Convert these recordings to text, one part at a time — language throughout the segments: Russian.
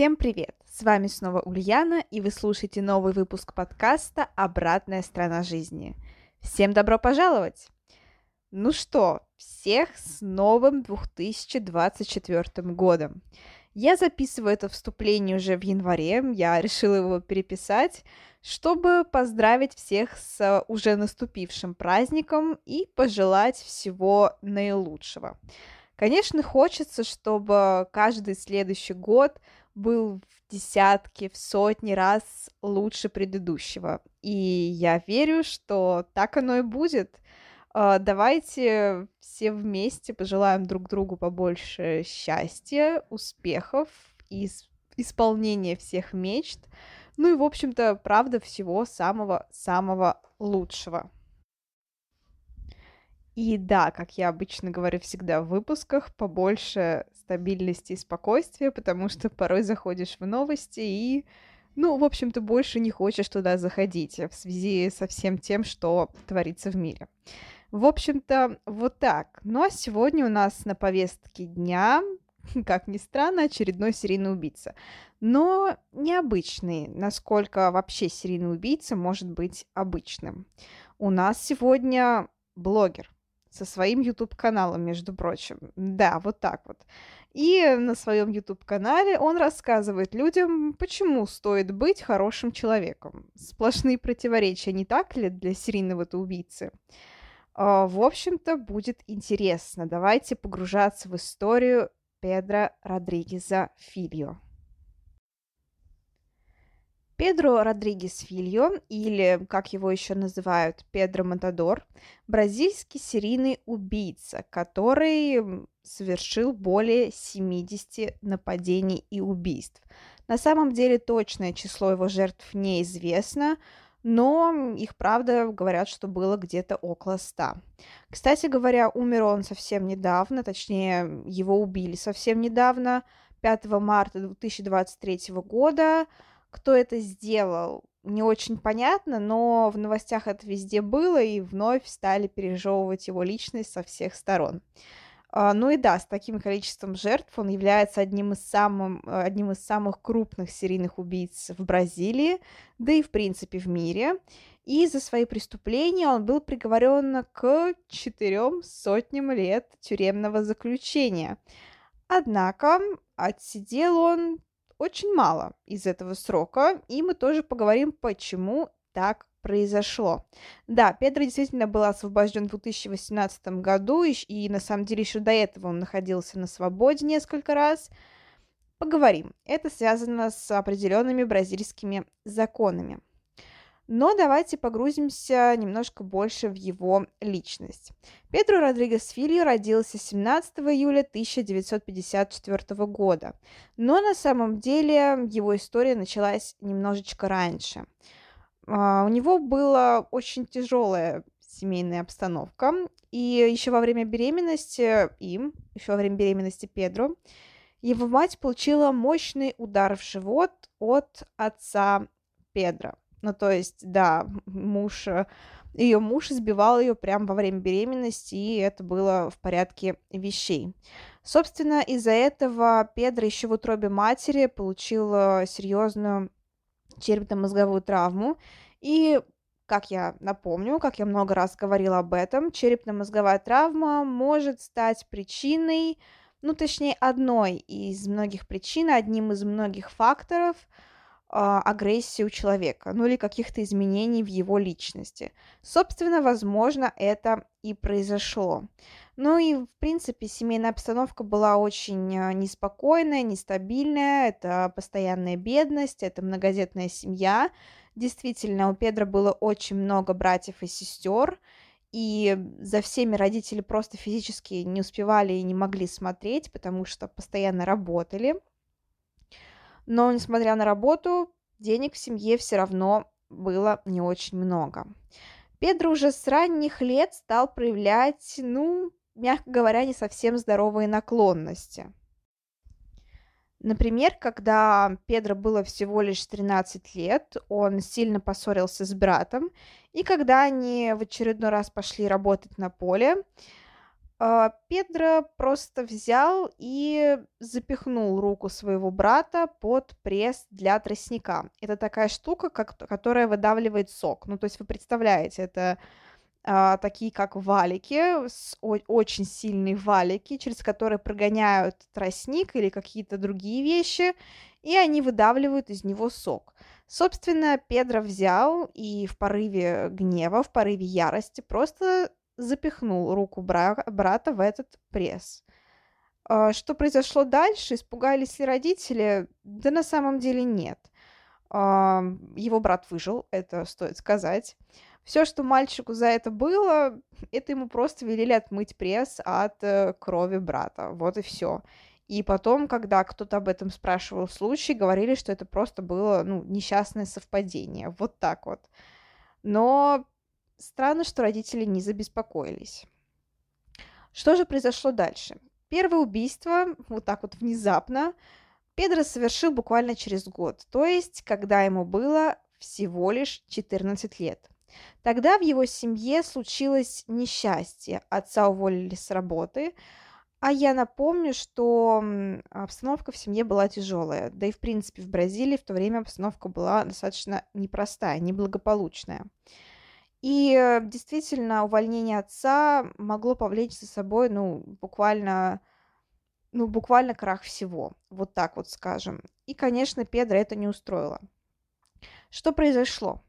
Всем привет! С вами снова Ульяна, и вы слушаете новый выпуск подкаста «Обратная сторона жизни». Всем добро пожаловать! Ну что, всех с новым 2024 годом! Я записываю это вступление уже в январе, я решила его переписать, чтобы поздравить всех с уже наступившим праздником и пожелать всего наилучшего. Конечно, хочется, чтобы каждый следующий год был в десятки, в сотни раз лучше предыдущего. И я верю, что так оно и будет. А, давайте все вместе пожелаем друг другу побольше счастья, успехов и исполнения всех мечт. Ну и, в общем-то, правда, всего самого-самого лучшего. И да, как я обычно говорю всегда в выпусках, побольше стабильности и спокойствия, потому что порой заходишь в новости и, ну, в общем-то, больше не хочешь туда заходить в связи со всем тем, что творится в мире. В общем-то, вот так. Ну а сегодня у нас на повестке дня, как ни странно, очередной серийный убийца. Но необычный, насколько вообще серийный убийца может быть обычным. У нас сегодня блогер, со своим YouTube-каналом, между прочим. Да, вот так вот. И на своем YouTube-канале он рассказывает людям, почему стоит быть хорошим человеком. Сплошные противоречия, не так ли, для серийного-то убийцы? А, в общем-то, будет интересно. Давайте погружаться в историю Педро Родригеза Фильо. Педро Родригес Фильо, или, как его еще называют, Педро Матадор, бразильский серийный убийца, который совершил более 70 нападений и убийств. На самом деле точное число его жертв неизвестно, но их, правда, говорят, что было где-то около 100. Кстати говоря, умер он совсем недавно, точнее, его убили совсем недавно, 5 марта 2023 года, кто это сделал, не очень понятно, но в новостях это везде было, и вновь стали пережевывать его личность со всех сторон. А, ну и да, с таким количеством жертв он является одним из, самым, одним из самых крупных серийных убийц в Бразилии, да и в принципе в мире. И за свои преступления он был приговорен к четырем сотням лет тюремного заключения. Однако отсидел он очень мало из этого срока, и мы тоже поговорим, почему так произошло. Да, Педро действительно был освобожден в 2018 году, и, на самом деле еще до этого он находился на свободе несколько раз. Поговорим. Это связано с определенными бразильскими законами. Но давайте погрузимся немножко больше в его личность. Педро Родригес Фильо родился 17 июля 1954 года, но на самом деле его история началась немножечко раньше. Uh, у него была очень тяжелая семейная обстановка, и еще во время беременности им, еще во время беременности Педро, его мать получила мощный удар в живот от отца Педро. Ну, то есть, да, муж, э, ее муж избивал ее прямо во время беременности, и это было в порядке вещей. Собственно, из-за этого Педро еще в утробе матери получил э, серьезную черепно-мозговую травму. И, как я напомню, как я много раз говорила об этом, черепно-мозговая травма может стать причиной, ну, точнее, одной из многих причин, одним из многих факторов – агрессии у человека, ну или каких-то изменений в его личности. Собственно, возможно, это и произошло. Ну и, в принципе, семейная обстановка была очень а, неспокойная, нестабильная, это постоянная бедность, это многодетная семья. Действительно, у Педра было очень много братьев и сестер, и за всеми родители просто физически не успевали и не могли смотреть, потому что постоянно работали. Но, несмотря на работу, денег в семье все равно было не очень много. Педро уже с ранних лет стал проявлять, ну, мягко говоря, не совсем здоровые наклонности. Например, когда Педро было всего лишь 13 лет, он сильно поссорился с братом, и когда они в очередной раз пошли работать на поле, а, Педро просто взял и запихнул руку своего брата под пресс для тростника. Это такая штука, как, которая выдавливает сок. Ну, то есть вы представляете, это а, такие как валики, с, о, очень сильные валики, через которые прогоняют тростник или какие-то другие вещи, и они выдавливают из него сок. Собственно, Педро взял и в порыве гнева, в порыве ярости просто запихнул руку бра- брата в этот пресс. А, что произошло дальше? Испугались ли родители? Да на самом деле нет. А, его брат выжил, это стоит сказать. Все, что мальчику за это было, это ему просто велели отмыть пресс от э, крови брата. Вот и все. И потом, когда кто-то об этом спрашивал в случае, говорили, что это просто было, ну, несчастное совпадение. Вот так вот. Но странно, что родители не забеспокоились. Что же произошло дальше? Первое убийство, вот так вот внезапно, Педро совершил буквально через год, то есть когда ему было всего лишь 14 лет. Тогда в его семье случилось несчастье. Отца уволили с работы, а я напомню, что обстановка в семье была тяжелая. Да и, в принципе, в Бразилии в то время обстановка была достаточно непростая, неблагополучная. И э, действительно, увольнение отца могло повлечь за собой, ну, буквально, ну, буквально крах всего. Вот так вот скажем. И, конечно, Педро это не устроило. Что произошло?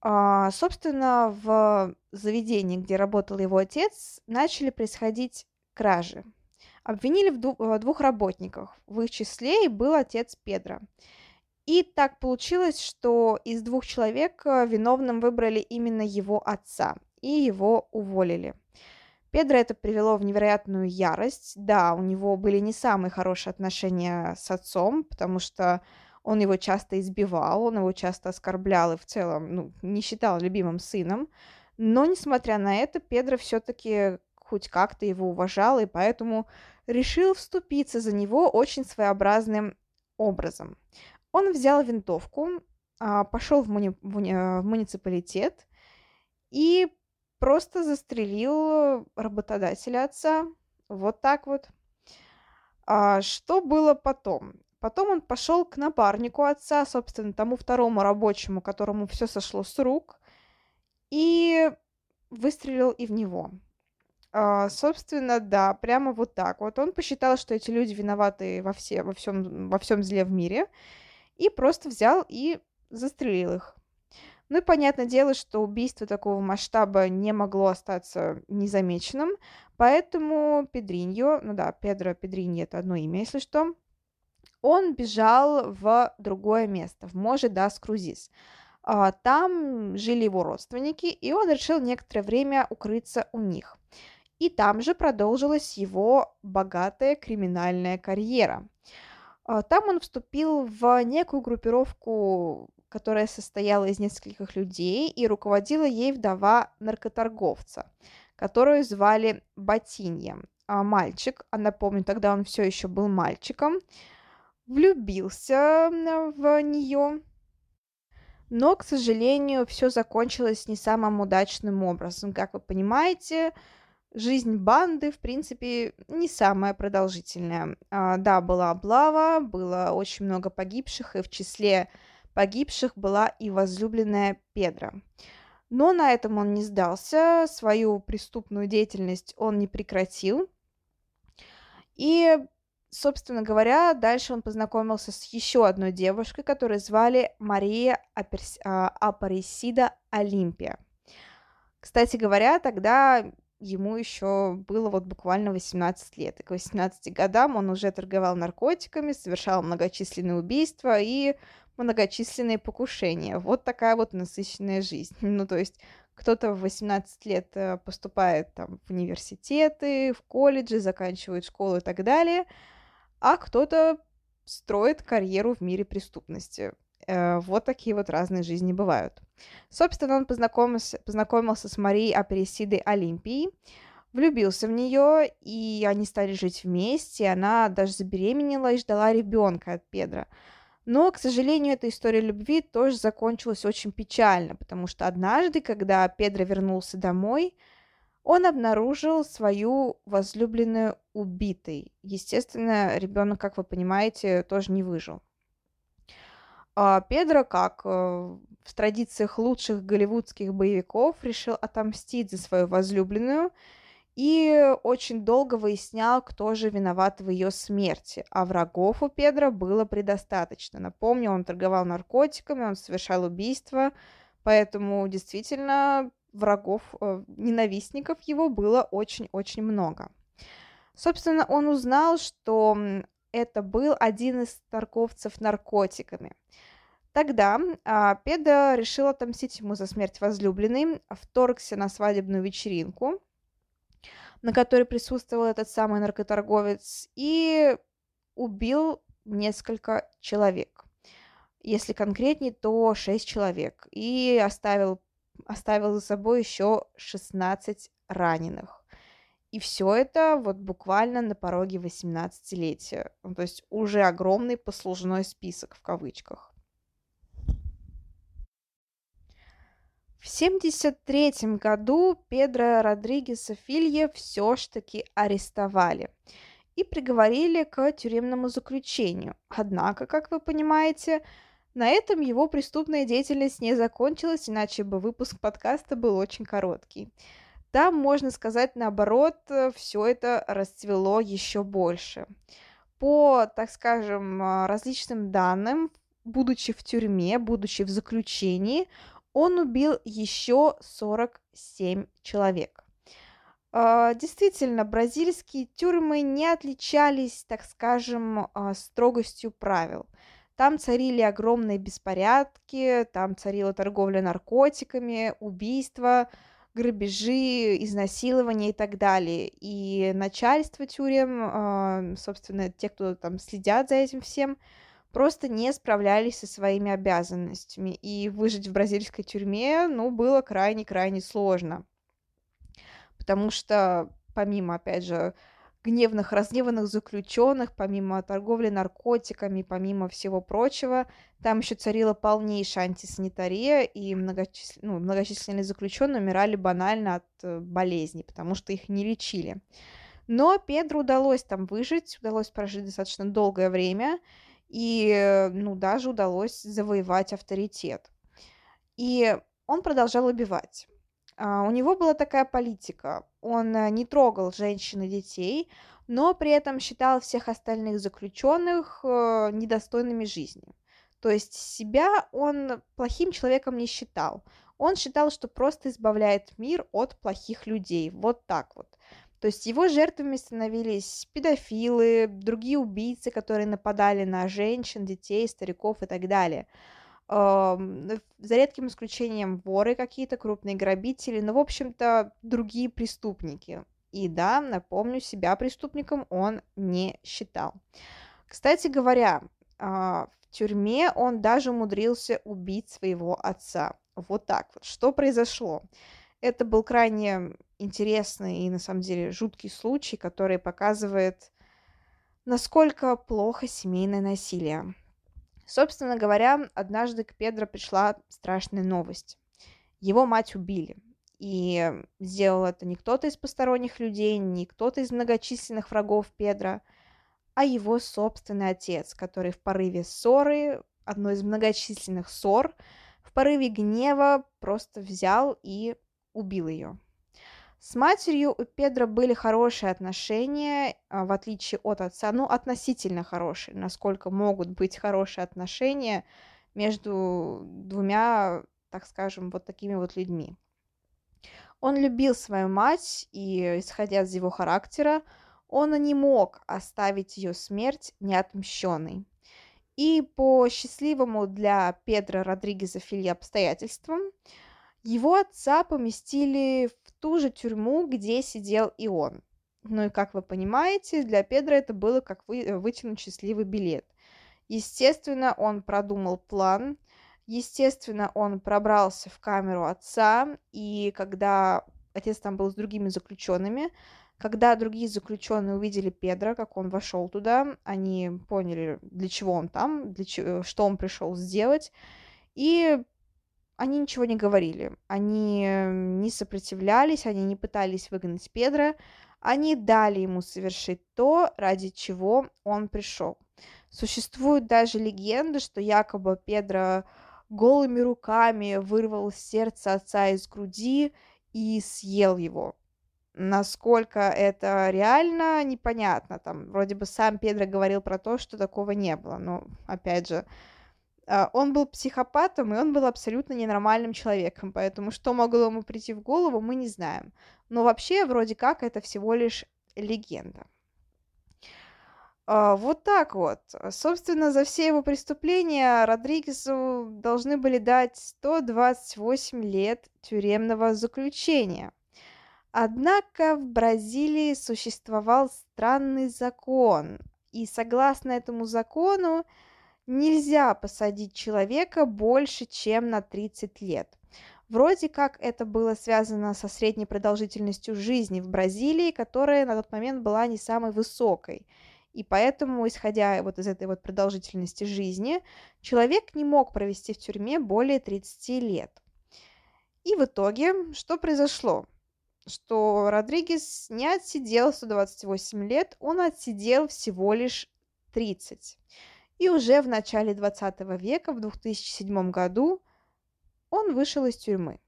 А, собственно, в заведении, где работал его отец, начали происходить кражи. Обвинили в дву- двух работниках. В их числе и был отец Педро. И так получилось, что из двух человек э, виновным выбрали именно его отца, и его уволили. Педро это привело в невероятную ярость. Да, у него были не самые хорошие отношения с отцом, потому что он его часто избивал, он его часто оскорблял и в целом ну, не считал любимым сыном. Но, несмотря на это, Педро все-таки хоть как-то его уважал, и поэтому решил вступиться за него очень своеобразным образом. Он взял винтовку, а, пошел в, муни- муни- в муниципалитет и просто застрелил работодателя отца. Вот так вот. А что было потом? Потом он пошел к напарнику отца, собственно, тому второму рабочему, которому все сошло с рук, и выстрелил и в него. А, собственно, да, прямо вот так. Вот он посчитал, что эти люди виноваты во, все, во, всем, во всем зле в мире, и просто взял и застрелил их. Ну и понятное дело, что убийство такого масштаба не могло остаться незамеченным, поэтому Педриньо, ну да, Педро Педриньо это одно имя, если что, он бежал в другое место, в Може дас Крузис. А, там жили его родственники, и он решил некоторое время укрыться у них. И там же продолжилась его богатая криминальная карьера. А, там он вступил в некую группировку, которая состояла из нескольких людей, и руководила ей вдова наркоторговца, которую звали Батинья. А мальчик, а напомню, тогда он все еще был мальчиком, влюбился в нее. Но, к сожалению, все закончилось не самым удачным образом. Как вы понимаете, жизнь банды, в принципе, не самая продолжительная. А, да, была облава, было очень много погибших, и в числе погибших была и возлюбленная Педра. Но на этом он не сдался, свою преступную деятельность он не прекратил. И собственно говоря, дальше он познакомился с еще одной девушкой, которую звали Мария Аперс... А, Апарисида Олимпия. Кстати говоря, тогда ему еще было вот буквально 18 лет. И к 18 годам он уже торговал наркотиками, совершал многочисленные убийства и многочисленные покушения. Вот такая вот насыщенная жизнь. Ну, то есть кто-то в 18 лет э, поступает там в университеты, в колледжи, заканчивает школу и так далее – а кто-то строит карьеру в мире преступности. Э, вот такие вот разные жизни бывают. Собственно, он познакомился, познакомился с Марией Апересидой Олимпией, влюбился в нее, и они стали жить вместе. Она даже забеременела и ждала ребенка от Педра. Но, к сожалению, эта история любви тоже закончилась очень печально, потому что однажды, когда Педро вернулся домой, он обнаружил свою возлюбленную убитой. Естественно, ребенок, как вы понимаете, тоже не выжил. А Педро, как э, в традициях лучших голливудских боевиков, решил отомстить за свою возлюбленную и очень долго выяснял, кто же виноват в ее смерти. А врагов у Педро было предостаточно. Напомню, он торговал наркотиками, он совершал убийства, поэтому действительно врагов, э, ненавистников его было очень-очень много. Собственно, он узнал, что это был один из торговцев наркотиками. Тогда а, Педа решил отомстить ему за смерть возлюбленной, вторгся на свадебную вечеринку, на которой присутствовал этот самый наркоторговец, и убил несколько человек. Если конкретнее, то 6 человек. И оставил, оставил за собой еще 16 раненых. И все это вот буквально на пороге 18-летия. Ну, то есть уже огромный послужной список в кавычках. В 1973 году Педро Родригеса Филья все ж таки арестовали и приговорили к тюремному заключению. Однако, как вы понимаете, на этом его преступная деятельность не закончилась, иначе бы выпуск подкаста был очень короткий. Там, можно сказать, наоборот, э, все это расцвело еще больше. По, так скажем, э, различным данным, будучи в тюрьме, будучи в заключении, он убил еще 47 человек. А, действительно, бразильские тюрьмы не отличались, так скажем, строгостью правил. Там царили огромные беспорядки, там царила торговля наркотиками, убийства, грабежи, изнасилования и так далее. И начальство тюрем, а, собственно, те, кто там следят за этим всем, просто не справлялись со своими обязанностями. И выжить в бразильской тюрьме, ну, было крайне-крайне сложно. Потому что, помимо, опять же, гневных, разгневанных заключенных, помимо торговли наркотиками, помимо всего прочего, там еще царила полнейшая антисанитария, и многочисл... ну, многочисленные заключенные умирали банально от э, болезней, потому что их не лечили. Но Педру удалось там выжить, удалось прожить достаточно долгое время, и, ну, даже удалось завоевать авторитет. И он продолжал убивать. А, у него была такая политика. Он э, не трогал женщин и детей, но при этом считал всех остальных заключенных э, недостойными жизни. То есть себя он плохим человеком не считал. Он считал, что просто избавляет мир от плохих людей. Вот так вот. То есть его жертвами становились педофилы, другие убийцы, которые нападали на женщин, детей, стариков и так далее. За редким исключением воры какие-то, крупные грабители, но, в общем-то, другие преступники. И да, напомню, себя преступником он не считал. Кстати говоря, а, в тюрьме он даже умудрился убить своего отца. Вот так вот. Что произошло? Это был крайне интересный и, на самом деле, жуткий случай, который показывает, насколько плохо семейное насилие. Собственно говоря, однажды к Педро пришла страшная новость. Его мать убили. И сделал это не кто-то из посторонних людей, не кто-то из многочисленных врагов Педро, а его собственный отец, который в порыве ссоры, одной из многочисленных ссор, в порыве гнева просто взял и убил ее. С матерью у Педро были хорошие отношения, а, в отличие от отца, ну, относительно хорошие, насколько могут быть хорошие отношения между двумя, так скажем, вот такими вот людьми. Он любил свою мать, и, исходя из его характера, он не мог оставить ее смерть неотмщенной. И по счастливому для Педро Родригеза Филья обстоятельствам, его отца поместили в ту же тюрьму, где сидел и он. Ну и как вы понимаете, для Педро это было как вы, вытянуть счастливый билет. Естественно, он продумал план, естественно, он пробрался в камеру отца, и когда отец там был с другими заключенными, когда другие заключенные увидели Педро, как он вошел туда, они поняли, для чего он там, для чего, что он пришел сделать, и они ничего не говорили, они не сопротивлялись, они не пытались выгнать Педро, они дали ему совершить то, ради чего он пришел. Существует даже легенда, что якобы Педро голыми руками вырвал сердце отца из груди и съел его. Насколько это реально, непонятно. Там вроде бы сам Педро говорил про то, что такого не было. Но, опять же, он был психопатом, и он был абсолютно ненормальным человеком, поэтому что могло ему прийти в голову, мы не знаем. Но вообще, вроде как, это всего лишь легенда. А, вот так вот. Собственно, за все его преступления Родригесу должны были дать 128 лет тюремного заключения. Однако в Бразилии существовал странный закон, и согласно этому закону нельзя посадить человека больше, чем на 30 лет. Вроде как это было связано со средней продолжительностью жизни в Бразилии, которая на тот момент была не самой высокой. И поэтому, исходя вот из этой вот продолжительности жизни, человек не мог провести в тюрьме более 30 лет. И в итоге, что произошло? что Родригес не отсидел 128 лет, он отсидел всего лишь 30. И уже в начале 20 века, в 2007 году, он вышел из тюрьмы.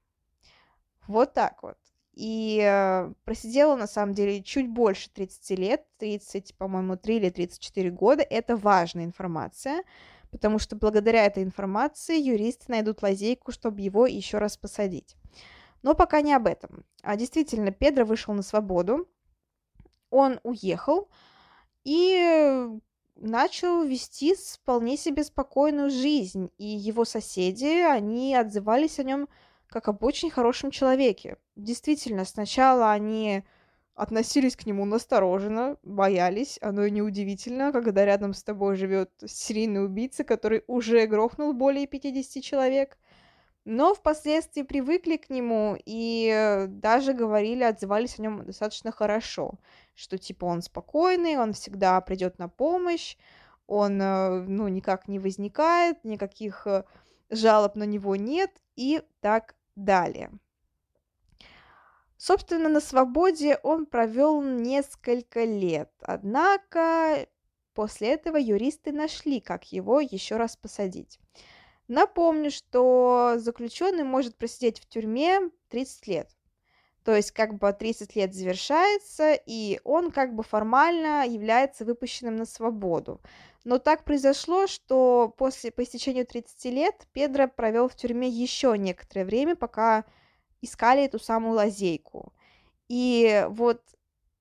Вот так вот. И э, просидел на самом деле чуть больше 30 лет, 30, по-моему, 3 или 34 года. Это важная информация, потому что благодаря этой информации юристы найдут лазейку, чтобы его еще раз посадить. Но пока не об этом. А действительно, Педро вышел на свободу, он уехал и начал вести вполне себе спокойную жизнь, и его соседи, они отзывались о нем как об очень хорошем человеке. Действительно, сначала они относились к нему настороженно, боялись, оно и неудивительно, когда рядом с тобой живет серийный убийца, который уже грохнул более 50 человек – но впоследствии привыкли к нему и даже говорили, отзывались о нем достаточно хорошо, что типа он спокойный, он всегда придет на помощь, он э, ну никак не возникает, никаких э, жалоб на него нет и так далее. Собственно, на свободе он провел несколько лет, однако после этого юристы нашли, как его еще раз посадить. Напомню, что заключенный может просидеть в тюрьме 30 лет. То есть как бы 30 лет завершается, и он как бы формально является выпущенным на свободу. Но так произошло, что после, по истечению 30 лет Педро провел в тюрьме еще некоторое время, пока искали эту самую лазейку. И вот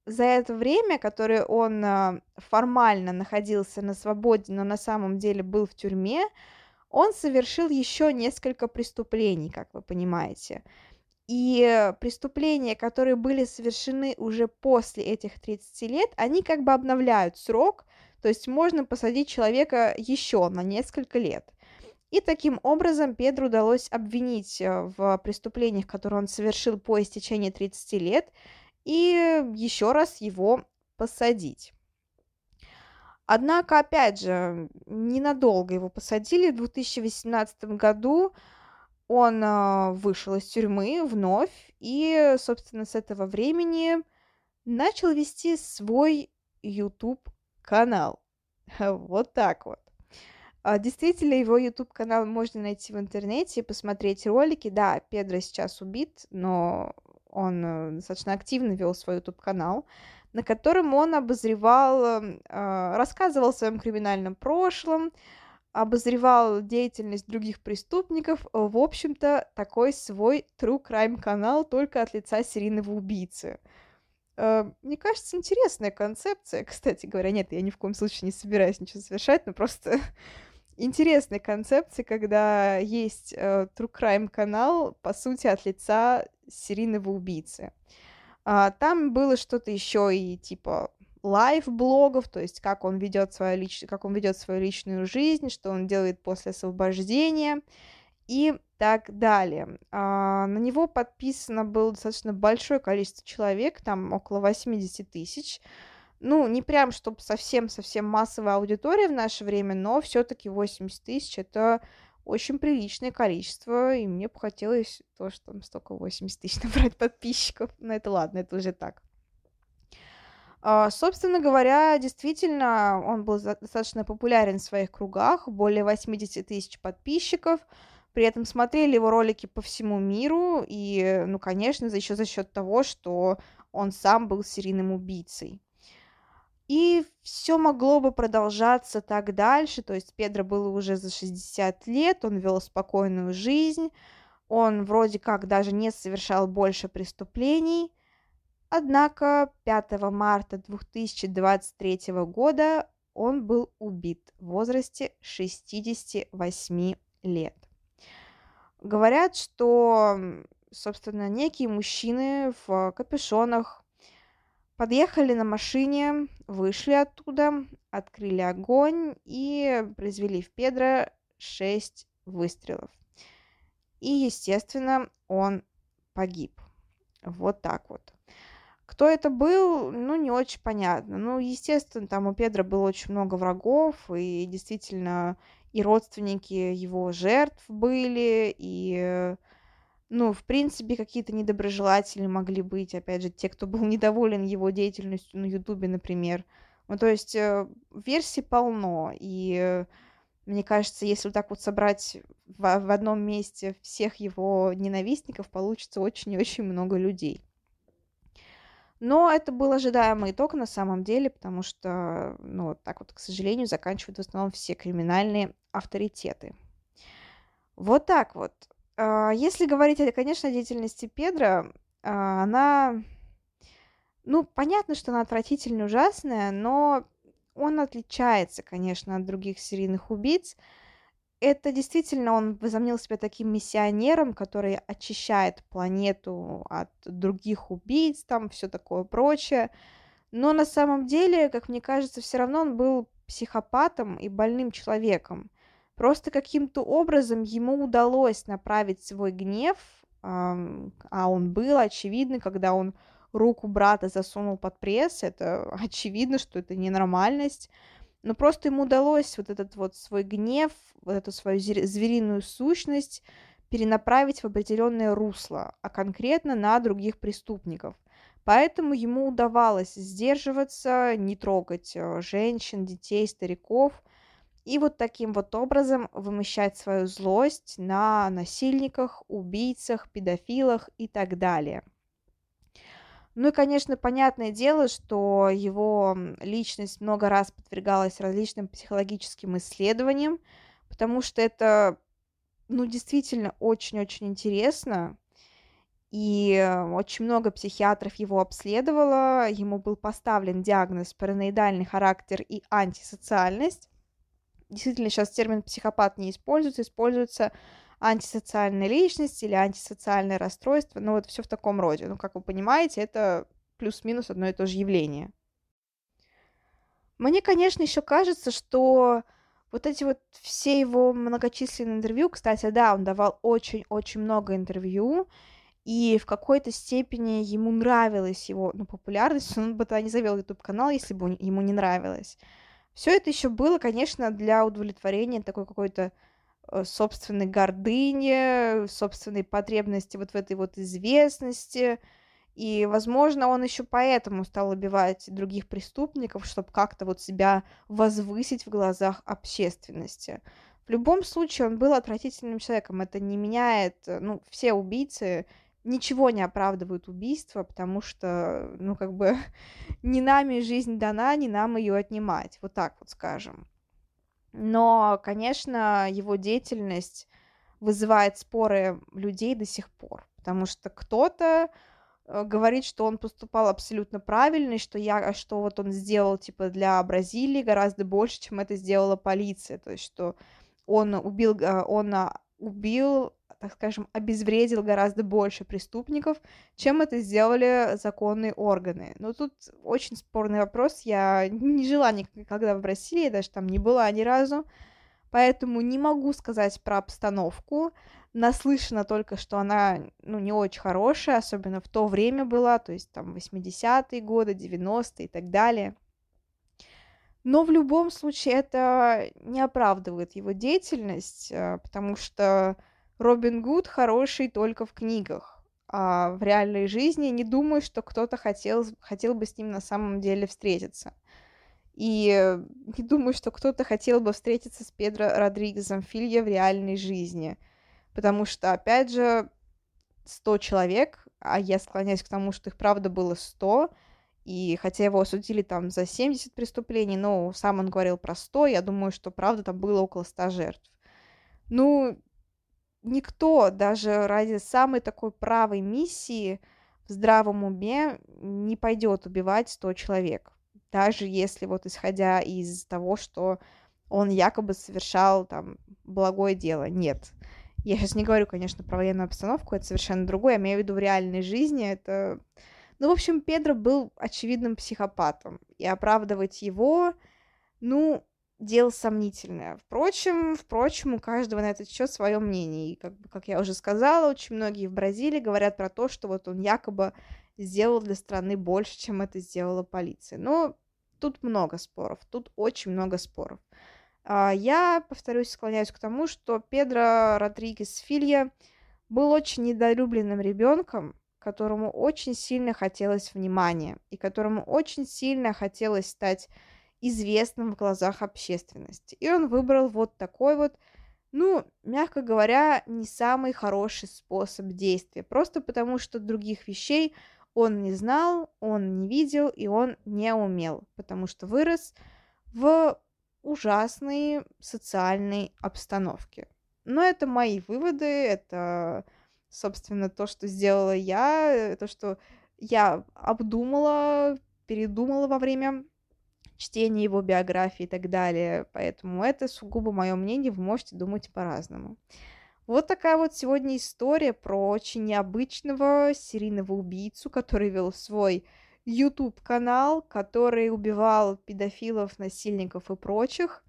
за это время, которое он а, формально находился на свободе, но на самом деле был в тюрьме, он совершил еще несколько преступлений, как вы понимаете. И преступления, которые были совершены уже после этих 30 лет, они как бы обновляют срок, то есть можно посадить человека еще на несколько лет. И таким образом Педру удалось обвинить э, в преступлениях, которые он совершил по истечении 30 лет, и еще раз его посадить. Однако, опять же, ненадолго его посадили. В 2018 году он э, вышел из тюрьмы вновь и, собственно, с этого времени начал вести свой YouTube канал. Вот так вот. А, действительно, его YouTube канал можно найти в интернете посмотреть ролики. Да, Педро сейчас убит, но он э, достаточно активно вел свой YouTube канал на котором он обозревал, эм, а, рассказывал о своем криминальном прошлом, обозревал деятельность других преступников, в общем-то, такой свой true crime канал только от лица серийного убийцы. Э, мне кажется, интересная концепция. Кстати говоря, нет, я ни в коем случае не собираюсь ничего совершать, но просто интересная концепция, когда есть э, true crime канал, по сути, от лица серийного убийцы. А, там было что-то еще и типа лайв-блогов, то есть как он ведет свою лич... как он ведет свою личную жизнь, что он делает после освобождения и так далее. А, на него подписано было достаточно большое количество человек, там около 80 тысяч. Ну, не прям, чтобы совсем-совсем массовая аудитория в наше время, но все-таки 80 тысяч это очень приличное количество, и мне бы хотелось тоже там столько 80 тысяч набрать подписчиков. Но это ладно, это уже так. А, собственно говоря, действительно, он был достаточно популярен в своих кругах, более 80 тысяч подписчиков, при этом смотрели его ролики по всему миру, и, ну, конечно, еще за счет того, что он сам был серийным убийцей. И все могло бы продолжаться так дальше, то есть Педро был уже за 60 лет, он вел спокойную жизнь, он вроде как даже не совершал больше преступлений, однако 5 марта 2023 года он был убит в возрасте 68 лет. Говорят, что, собственно, некие мужчины в капюшонах Подъехали на машине, вышли оттуда, открыли огонь и произвели в Педро шесть выстрелов. И, естественно, он погиб. Вот так вот. Кто это был, ну, не очень понятно. Ну, естественно, там у Педра было очень много врагов, и действительно и родственники его жертв были, и ну, в принципе, какие-то недоброжелатели могли быть, опять же, те, кто был недоволен его деятельностью на Ютубе, например. Ну, то есть э, версий полно, и мне кажется, если вот так вот собрать в, в одном месте всех его ненавистников, получится очень и очень много людей. Но это был ожидаемый итог на самом деле, потому что, ну, вот так вот, к сожалению, заканчивают в основном все криминальные авторитеты. Вот так вот. А, если говорить, конечно, о деятельности Педро, а, она... Ну, понятно, что она отвратительная, ужасная, но он отличается, конечно, от других серийных убийц. Это действительно он возомнил себя таким миссионером, который очищает планету от других убийц, там все такое прочее. Но на самом деле, как мне кажется, все равно он был психопатом и больным человеком. Просто каким-то образом ему удалось направить свой гнев, а он был очевидно, когда он руку брата засунул под пресс, это очевидно, что это ненормальность, но просто ему удалось вот этот вот свой гнев, вот эту свою звериную сущность перенаправить в определенное русло, а конкретно на других преступников. Поэтому ему удавалось сдерживаться, не трогать э, женщин, детей, стариков, и вот таким вот образом вымещать свою злость на насильниках, убийцах, педофилах и так далее. Ну и, конечно, понятное дело, что его личность много раз подвергалась различным психологическим исследованиям, потому что это, ну, действительно очень-очень интересно. И очень много психиатров его обследовало, ему был поставлен диагноз параноидальный характер и антисоциальность действительно сейчас термин психопат не используется, используется антисоциальная личность или антисоциальное расстройство, ну вот все в таком роде. Ну, как вы понимаете, это плюс-минус одно и то же явление. Мне, конечно, еще кажется, что вот эти вот все его многочисленные интервью, кстати, да, он давал очень-очень много интервью, и в какой-то степени ему нравилась его ну, популярность, он бы тогда не завел YouTube канал, если бы ему не нравилось. Все это еще было, конечно, для удовлетворения такой какой-то э, собственной гордыни, собственной потребности вот в этой вот известности. И, возможно, он еще поэтому стал убивать других преступников, чтобы как-то вот себя возвысить в глазах общественности. В любом случае, он был отвратительным человеком. Это не меняет, э, ну, все убийцы ничего не оправдывают убийство, потому что, ну, как бы, не нами жизнь дана, не нам ее отнимать, вот так вот скажем. Но, конечно, его деятельность вызывает споры людей до сих пор, потому что кто-то э, говорит, что он поступал абсолютно правильно, и что, я, что вот он сделал, типа, для Бразилии гораздо больше, чем это сделала полиция, то есть, что он убил, э, он а, убил так скажем, обезвредил гораздо больше преступников, чем это сделали законные органы. Но тут очень спорный вопрос. Я не жила никогда в России, даже там не была ни разу, поэтому не могу сказать про обстановку. Наслышана только, что она, ну, не очень хорошая, особенно в то время была, то есть там 80-е годы, 90-е и так далее. Но в любом случае это не оправдывает его деятельность, э, потому что Робин Гуд хороший только в книгах, а в реальной жизни не думаю, что кто-то хотел, хотел бы с ним на самом деле встретиться. И не думаю, что кто-то хотел бы встретиться с Педро Родригезом Филья в реальной жизни. Потому что, опять же, 100 человек, а я склоняюсь к тому, что их правда было 100, и хотя его осудили там за 70 преступлений, но сам он говорил про 100, я думаю, что правда там было около 100 жертв. Ну, никто даже ради самой такой правой миссии в здравом уме не пойдет убивать 100 человек. Даже если вот исходя из того, что он якобы совершал там благое дело. Нет. Я сейчас не говорю, конечно, про военную обстановку, это совершенно другое. Я имею в виду в реальной жизни. Это ну, в общем, Педро был очевидным психопатом, и оправдывать его, ну, дело сомнительное. Впрочем, впрочем, у каждого на этот счет свое мнение. И, как, как я уже сказала, очень многие в Бразилии говорят про то, что вот он якобы сделал для страны больше, чем это сделала полиция. Но тут много споров, тут очень много споров. А, я, повторюсь, склоняюсь к тому, что Педро Родригес Филья был очень недолюбленным ребенком, которому очень сильно хотелось внимания и которому очень сильно хотелось стать известным в глазах общественности. И он выбрал вот такой вот, ну, мягко говоря, не самый хороший способ действия, просто потому что других вещей он не знал, он не видел и он не умел, потому что вырос в ужасной социальной обстановке. Но это мои выводы, это собственно, то, что сделала я, э, то, что я обдумала, передумала во время чтения его биографии и так далее. Поэтому это сугубо мое мнение, вы можете думать по-разному. Вот такая вот сегодня история про очень необычного серийного убийцу, который вел свой YouTube-канал, который убивал педофилов, насильников и прочих.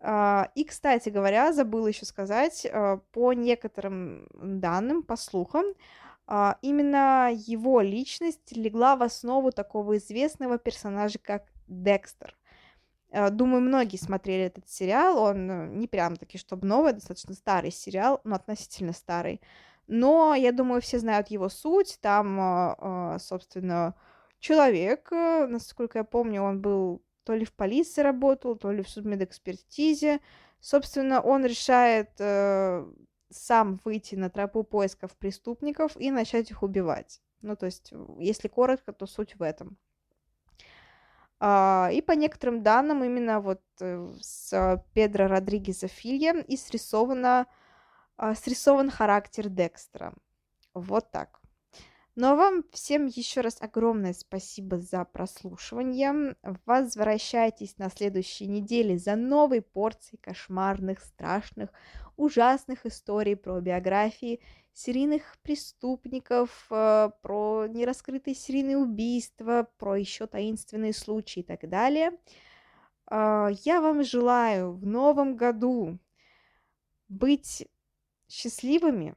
А, и, кстати говоря, забыла еще сказать, а, по некоторым данным, по слухам, а, именно его личность легла в основу такого известного персонажа, как Декстер. Думаю, многие смотрели этот сериал, он э, не прям таки, чтобы новый, достаточно старый сериал, но относительно старый. Но я думаю, все знают его суть. Там, собственно, человек, э, насколько я помню, он был то ли в полиции работал, то ли в судмедэкспертизе. Собственно, он решает э, сам выйти на тропу поисков преступников и начать их убивать. Ну, то есть, если коротко, то суть в этом. А, и по некоторым данным, именно вот э, с Педро Родригеса Филья и срисовано, а, срисован характер Декстера. Вот так. Ну а вам всем еще раз огромное спасибо за прослушивание. Возвращайтесь на следующей неделе за новой порцией кошмарных, страшных, ужасных историй про биографии серийных преступников, э, про нераскрытые серийные убийства, про еще таинственные случаи и так далее. А, я вам желаю в новом году быть счастливыми,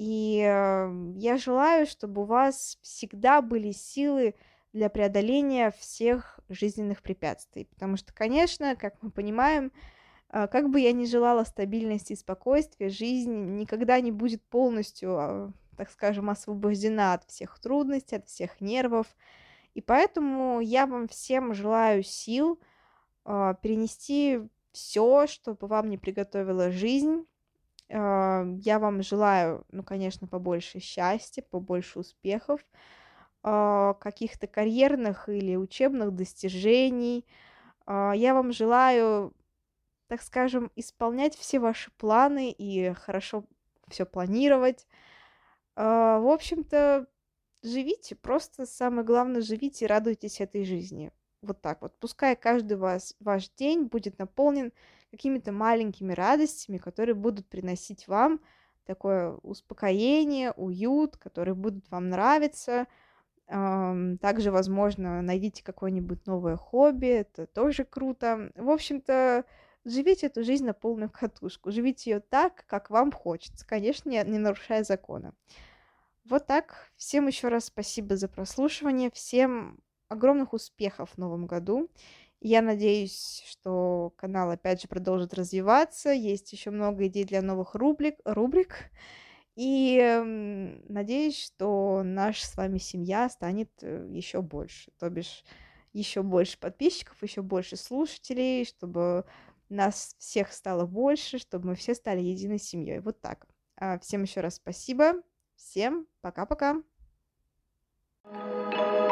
и э, я желаю, чтобы у вас всегда были силы для преодоления всех жизненных препятствий. Потому что, конечно, как мы понимаем, э, как бы я ни желала стабильности и спокойствия, жизнь никогда не будет полностью, э, так скажем, освобождена от всех трудностей, от всех нервов. И поэтому я вам всем желаю сил э, перенести все, чтобы вам не приготовила жизнь, а, я вам желаю, ну, конечно, побольше счастья, побольше успехов, а, каких-то карьерных или учебных достижений. А, я вам желаю, так скажем, исполнять все ваши планы и хорошо все планировать. В общем-то, живите, просто самое главное, живите и радуйтесь этой жизни. Вот так вот. Пускай каждый вас, ваш день будет наполнен какими-то маленькими радостями, которые будут приносить вам такое успокоение, уют, которые будут вам нравиться. Также, возможно, найдите какое-нибудь новое хобби, это тоже круто. В общем-то, живите эту жизнь на полную катушку, живите ее так, как вам хочется, конечно, не, нарушая закона. Вот так. Всем еще раз спасибо за прослушивание, всем огромных успехов в новом году. Я надеюсь, что канал опять же продолжит развиваться. Есть еще много идей для новых рубрик. рубрик. И надеюсь, что наша с вами семья станет э, еще больше. То бишь, еще больше подписчиков, еще больше слушателей, чтобы нас всех стало больше, чтобы мы все стали единой семьей. Вот так. А всем еще раз спасибо. Всем пока-пока. thank you